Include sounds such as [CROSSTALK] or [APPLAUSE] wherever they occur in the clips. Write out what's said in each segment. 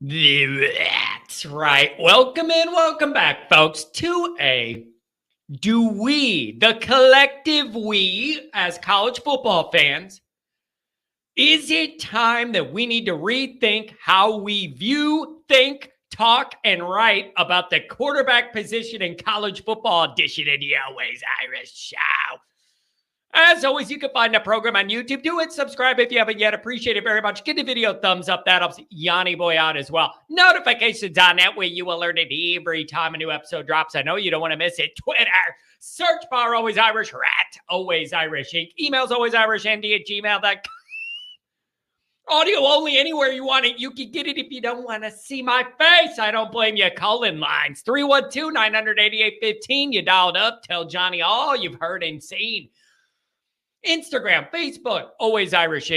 That's right. Welcome in, welcome back, folks, to a do we, the collective we, as college football fans, is it time that we need to rethink how we view, think, talk, and write about the quarterback position in college football edition of the Always Irish Show? As always, you can find the program on YouTube. Do it. Subscribe if you haven't yet. Appreciate it very much. Give the video a thumbs up. That helps Yanni Boy out as well. Notifications on that way you will learn it every time a new episode drops. I know you don't want to miss it. [LAUGHS] Twitter, search bar Always Irish, rat Always Irish Inc. Emails Always Irish ND at gmail.com. [LAUGHS] Audio only anywhere you want it. You can get it if you don't want to see my face. I don't blame you. Calling lines 312 988 15. You dialed up. Tell Johnny all you've heard and seen. Instagram, Facebook, always Irish.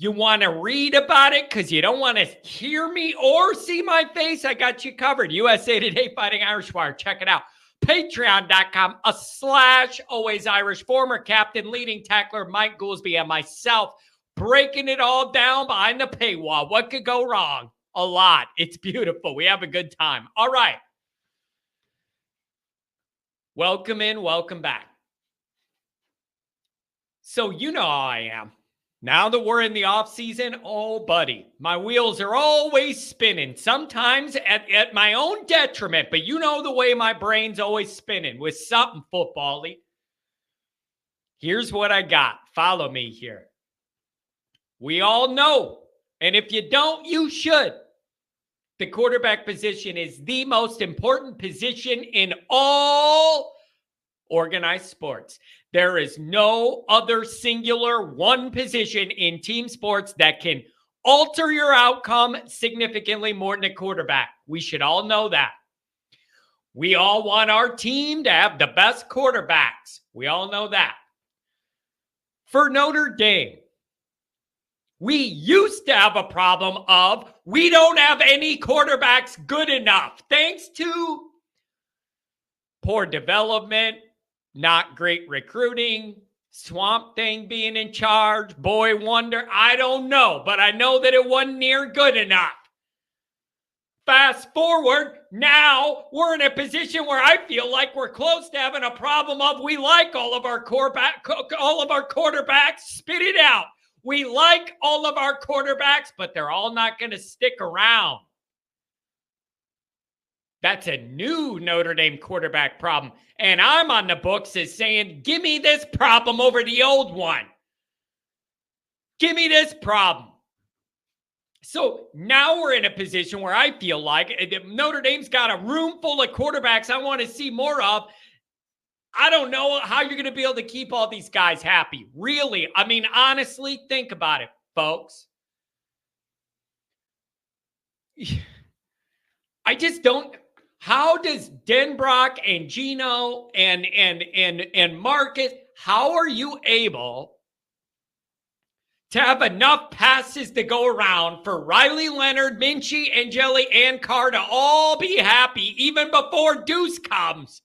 You want to read about it because you don't want to hear me or see my face? I got you covered. USA Today Fighting Irish Wire. Check it out. Patreon.com a slash always Irish. Former captain, leading tackler Mike Goolsby, and myself breaking it all down behind the paywall. What could go wrong? A lot. It's beautiful. We have a good time. All right. Welcome in, welcome back. So you know how I am. Now that we're in the off season, oh buddy, my wheels are always spinning. Sometimes at, at my own detriment, but you know the way my brain's always spinning with something footbally. Here's what I got. Follow me here. We all know, and if you don't, you should. The quarterback position is the most important position in all organized sports. There is no other singular one position in team sports that can alter your outcome significantly more than a quarterback. We should all know that. We all want our team to have the best quarterbacks. We all know that. For Notre Dame, we used to have a problem of we don't have any quarterbacks good enough thanks to poor development, not great recruiting, Swamp Thing being in charge, Boy Wonder. I don't know, but I know that it wasn't near good enough. Fast forward, now we're in a position where I feel like we're close to having a problem of we like all of our quarterback, all of our quarterbacks. Spit it out. We like all of our quarterbacks, but they're all not going to stick around. That's a new Notre Dame quarterback problem. And I'm on the books as saying, give me this problem over the old one. Give me this problem. So now we're in a position where I feel like eh, Notre Dame's got a room full of quarterbacks I want to see more of. I don't know how you're going to be able to keep all these guys happy. Really. I mean, honestly, think about it, folks. [SIGHS] I just don't how does Denbrock and Gino and and and and Marcus, how are you able to have enough passes to go around for Riley Leonard, Minchey, Angeli, and Carr to all be happy even before Deuce comes?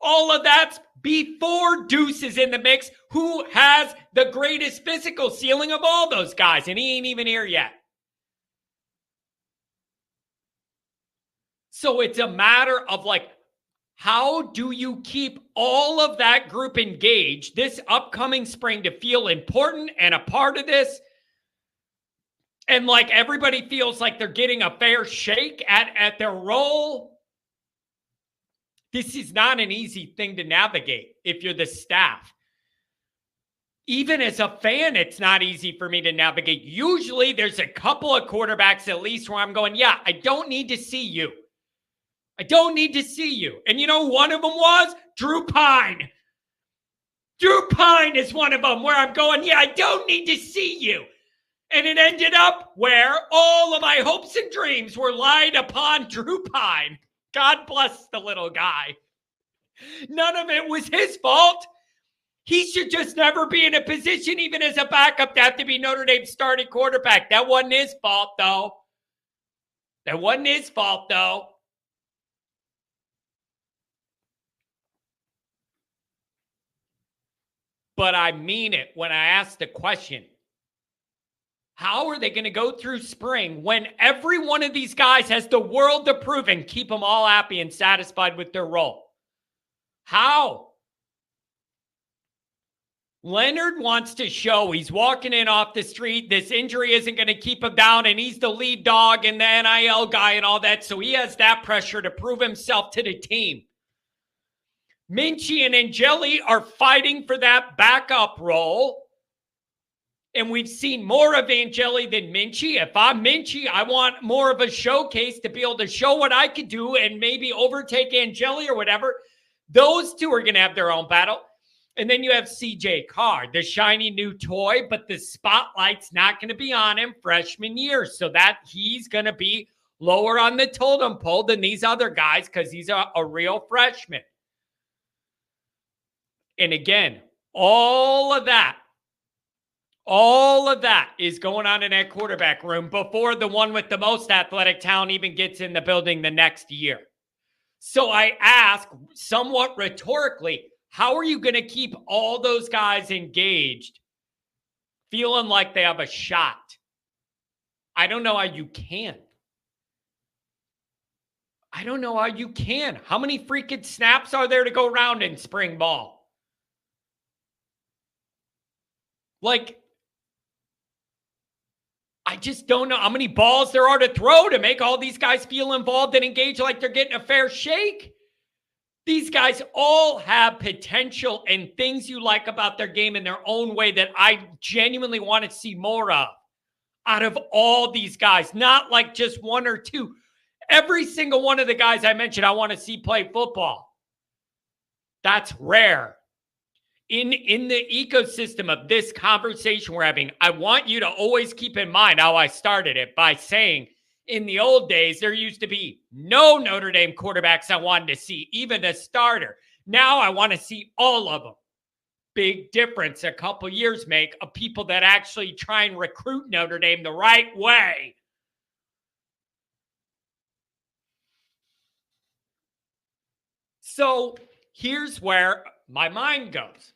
All of that's before Deuce is in the mix, who has the greatest physical ceiling of all those guys, and he ain't even here yet. So it's a matter of like, how do you keep all of that group engaged this upcoming spring to feel important and a part of this? And like everybody feels like they're getting a fair shake at, at their role. This is not an easy thing to navigate if you're the staff. Even as a fan, it's not easy for me to navigate. Usually there's a couple of quarterbacks at least where I'm going, yeah, I don't need to see you. I don't need to see you. And you know, one of them was Drew Pyne. Drew Pyne is one of them where I'm going, yeah, I don't need to see you. And it ended up where all of my hopes and dreams were lied upon Drew Pyne. God bless the little guy. None of it was his fault. He should just never be in a position, even as a backup, to have to be Notre Dame's starting quarterback. That wasn't his fault, though. That wasn't his fault, though. But I mean it when I ask the question. How are they going to go through spring when every one of these guys has the world to prove and keep them all happy and satisfied with their role? How? Leonard wants to show he's walking in off the street. This injury isn't going to keep him down, and he's the lead dog and the NIL guy and all that. So he has that pressure to prove himself to the team. Minchey and Angeli are fighting for that backup role. And we've seen more of Angeli than Minchey. If I'm Minchey, I want more of a showcase to be able to show what I could do and maybe overtake Angeli or whatever. Those two are going to have their own battle. And then you have CJ Carr, the shiny new toy, but the spotlight's not going to be on him freshman year. So that he's going to be lower on the totem pole than these other guys because he's a, a real freshman. And again, all of that all of that is going on in that quarterback room before the one with the most athletic talent even gets in the building the next year. So I ask somewhat rhetorically, how are you going to keep all those guys engaged, feeling like they have a shot? I don't know how you can. I don't know how you can. How many freaking snaps are there to go around in spring ball? Like, I just don't know how many balls there are to throw to make all these guys feel involved and engaged like they're getting a fair shake. These guys all have potential and things you like about their game in their own way that I genuinely want to see more of out of all these guys, not like just one or two. Every single one of the guys I mentioned, I want to see play football. That's rare in in the ecosystem of this conversation we're having i want you to always keep in mind how i started it by saying in the old days there used to be no notre dame quarterbacks i wanted to see even a starter. Now i want to see all of them big difference a couple years make of people that actually try and recruit notre dame the right way. So here's where my mind goes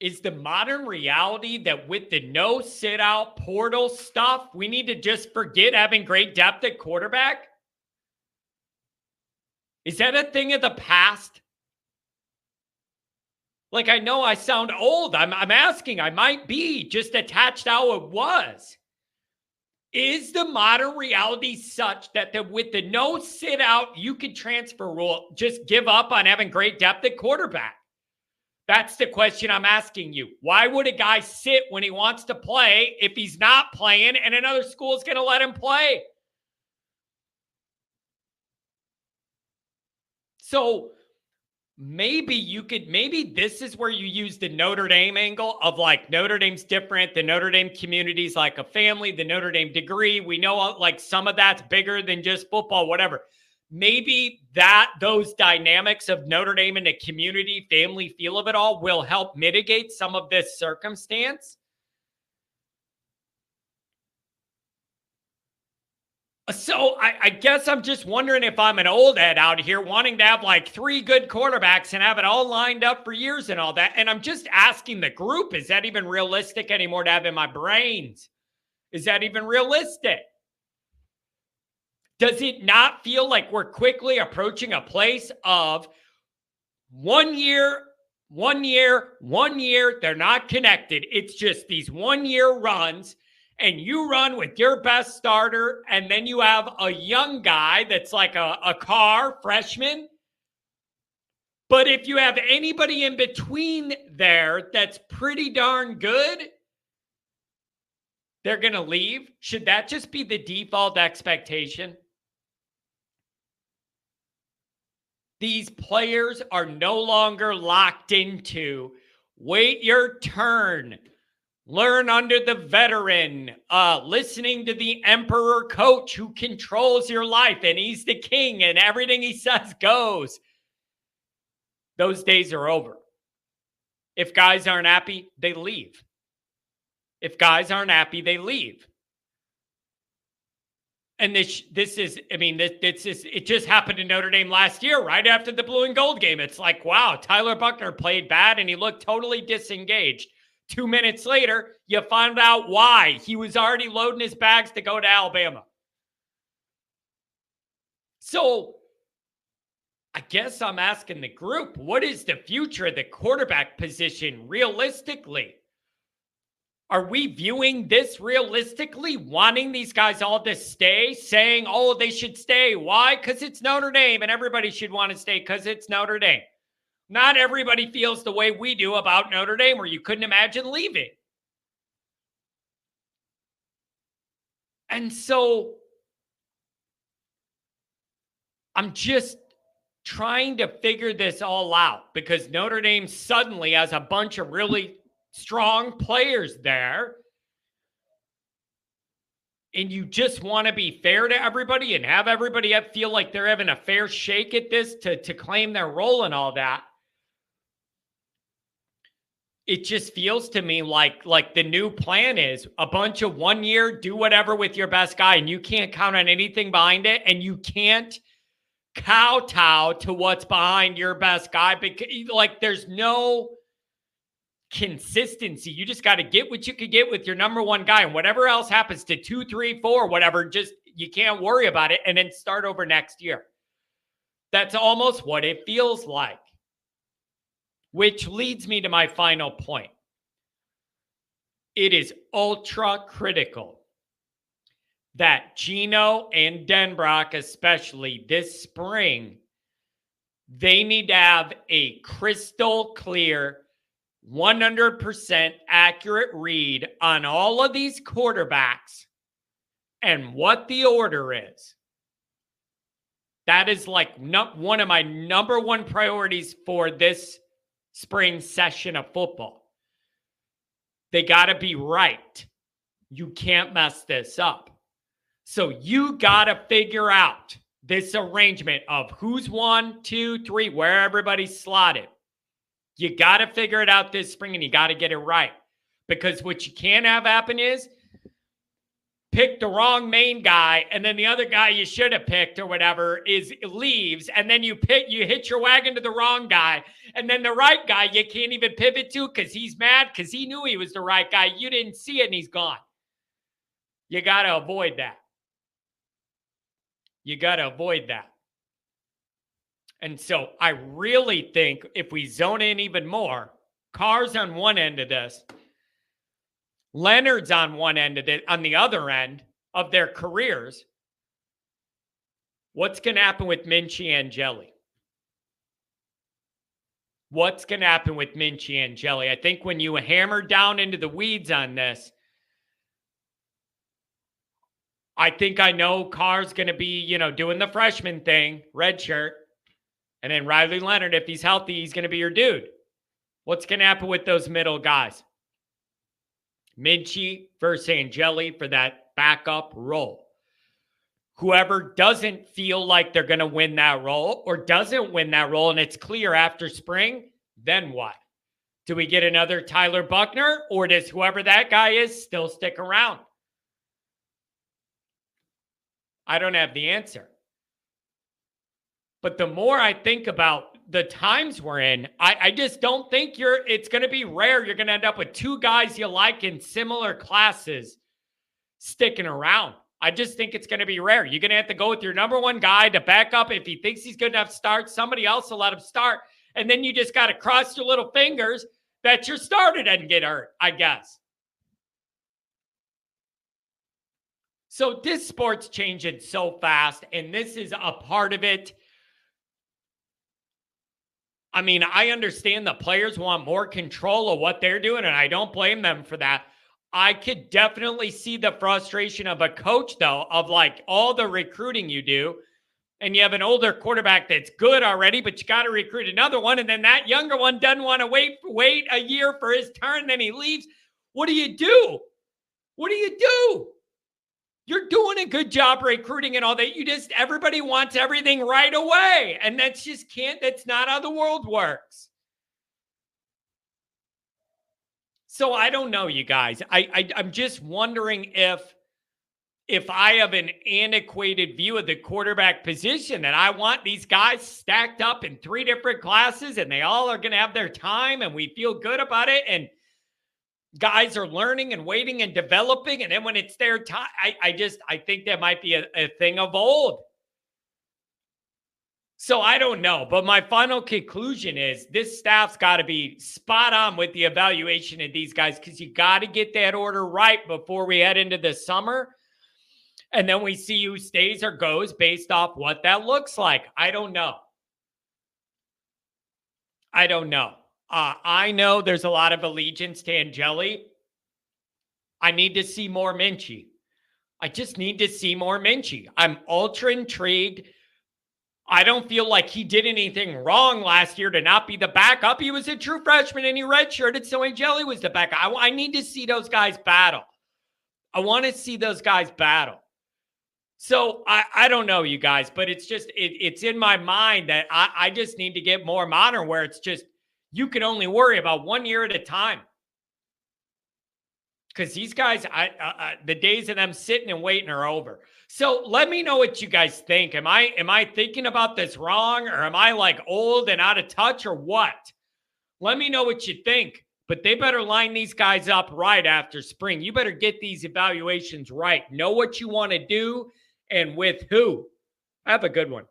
is the modern reality that with the no sit out portal stuff, we need to just forget having great depth at quarterback? Is that a thing of the past? Like, I know I sound old. I'm, I'm asking, I might be just attached how it was. Is the modern reality such that the, with the no sit out, you could transfer rule, just give up on having great depth at quarterback? That's the question I'm asking you. Why would a guy sit when he wants to play if he's not playing and another school is going to let him play? So maybe you could, maybe this is where you use the Notre Dame angle of like Notre Dame's different. The Notre Dame community is like a family, the Notre Dame degree. We know uh, like some of that's bigger than just football, whatever maybe that those dynamics of Notre Dame and the community family feel of it all will help mitigate some of this circumstance. So I, I, guess I'm just wondering if I'm an old head out here wanting to have like three good quarterbacks and have it all lined up for years and all that. And I'm just asking the group, is that even realistic anymore to have in my brains? Is that even realistic? Does it not feel like we're quickly approaching a place of one year, one year, one year? They're not connected. It's just these one year runs, and you run with your best starter, and then you have a young guy that's like a, a Carr freshman. But if you have anybody in between there that's pretty darn good, they're going to leave. Should that just be the default expectation? These players are no longer locked into. Wait your turn. Learn under the veteran uh listening to the emperor coach who controls your life and he's the king and everything he says goes. Those days are over. If guys aren't happy they leave. If guys aren't happy they leave and this this is I mean this this is it just happened in Notre Dame last year right after the blue and gold game. It's like wow, Tyler Buchner played bad and he looked totally disengaged. Two minutes later, you find out why. He was already loading his bags to go to Alabama. So I guess I'm asking the group what is the future of the quarterback position realistically? Are we viewing this realistically, wanting these guys all to stay, saying, oh, they should stay? Why? Because it's Notre Dame and everybody should want to stay because it's Notre Dame. Not everybody feels the way we do about Notre Dame, where you couldn't imagine leaving. And so I'm just trying to figure this all out because Notre Dame suddenly has a bunch of really strong players there. And you just want to be fair to everybody and have everybody feel like they're having a fair shake at this to, to claim their role and all that. It just feels to me like like the new plan is a bunch of one year do whatever with your best guy and you can't count on anything behind it and you can't kowtow to what's behind your best guy because like there's no consistency. You just got to get what you could get with your number one guy, and whatever else happens to two, three, four, whatever, just you can't worry about it and then start over next year. That's almost what it feels like. Which leads me to my final point. It is ultra critical that Gino and Denbrock, especially this spring, they need to have a crystal clear 100% accurate read on all of these quarterbacks and what the order is. That is like one of my number one priorities for this spring session of football. They got to be right. You can't mess this up. So you got to figure out this arrangement of who's one, two, three, where everybody's slotted. You got to figure it out this spring and you got to get it right. Because what you can't have happen is pick the wrong main guy and then the other guy you should have picked or whatever is leaves and then you pick you hit your wagon to the wrong guy and then the right guy you can't even pivot to because he's mad because he knew he was the right guy. You didn't see it and he's gone. You got to avoid that. You got to avoid that and so I really think if we zone in even more, Carr's on one end of this, Leonard's on one end of it, on the other end of their careers. What's going to happen with Minchey Angeli? What's going to happen with Minchey Angeli? I think when you hammer down into the weeds on this, I think I know Carr's going to be, you know, doing the freshman thing, red shirt. And then Riley Leonard, if he's healthy, he's going to be your dude. What's going to happen with those middle guys? Minchey versus Angeli for that backup role. Whoever doesn't feel like they're going to win that role or doesn't win that role, and it's clear after spring, then what? Do we get another Tyler Buchner or does whoever that guy is still stick around? I don't have the answer. But the more I think about the times we're in, I, I just don't think you're it's gonna be rare. You're gonna end up with two guys you like in similar classes sticking around. I just think it's going to be rare. You're going to have to go with your number one guy to back up. If he thinks he's good enough to start, somebody else will let him start. And then you just got to cross your little fingers that your starter doesn't get hurt, I guess. So this sport's changing so fast, and this is a part of it. I mean, I understand the players want more control of what they're doing, and I don't blame them for that. I could definitely see the frustration of a coach, though, of like all the recruiting you do, and you have an older quarterback that's good already, but you got to recruit another one, and then that younger one doesn't want to wait wait a year for his turn, then he leaves. What do you do? What do you do? You're doing a good job recruiting and all that. You just, everybody wants everything right away. And that's just can't, that's not how the world works. So I don't know, you guys. I, I I'm just wondering if if I have an antiquated view of the quarterback position that I want these guys stacked up in three different classes and they all are going to have their time and we feel good about it and guys are learning and waiting and developing. And then when it's their time, I, I just I think that might be a, a thing of old. So I don't know. But my final conclusion is this staff's got to be spot on with the evaluation of these guys because you got to get that order right before we head into the summer. And then we see who stays or goes based off what that looks like. I don't know. I don't know. Uh, I know there's a lot of allegiance to Angeli. I need to see more Minchey. I just need to see more Minchey. I'm ultra intrigued. I don't feel like he did anything wrong last year to not be the backup. He was a true freshman and he redshirted, so Angeli was the backup. I, I need to see those guys battle. I want to see those guys battle. So I, I don't know, you guys, but it's just it, it's in my mind that I, I just need to get more modern where it's just you can only worry about one year at a time. Because these guys, I, the days of them sitting and waiting are over. So let me know what you guys think. Am I am I thinking about this wrong, or am I like old and out of touch, or what? Let me know what you think. But they better line these guys up right after spring. You better get these evaluations right. Know what you want to do and with who. Have a good one.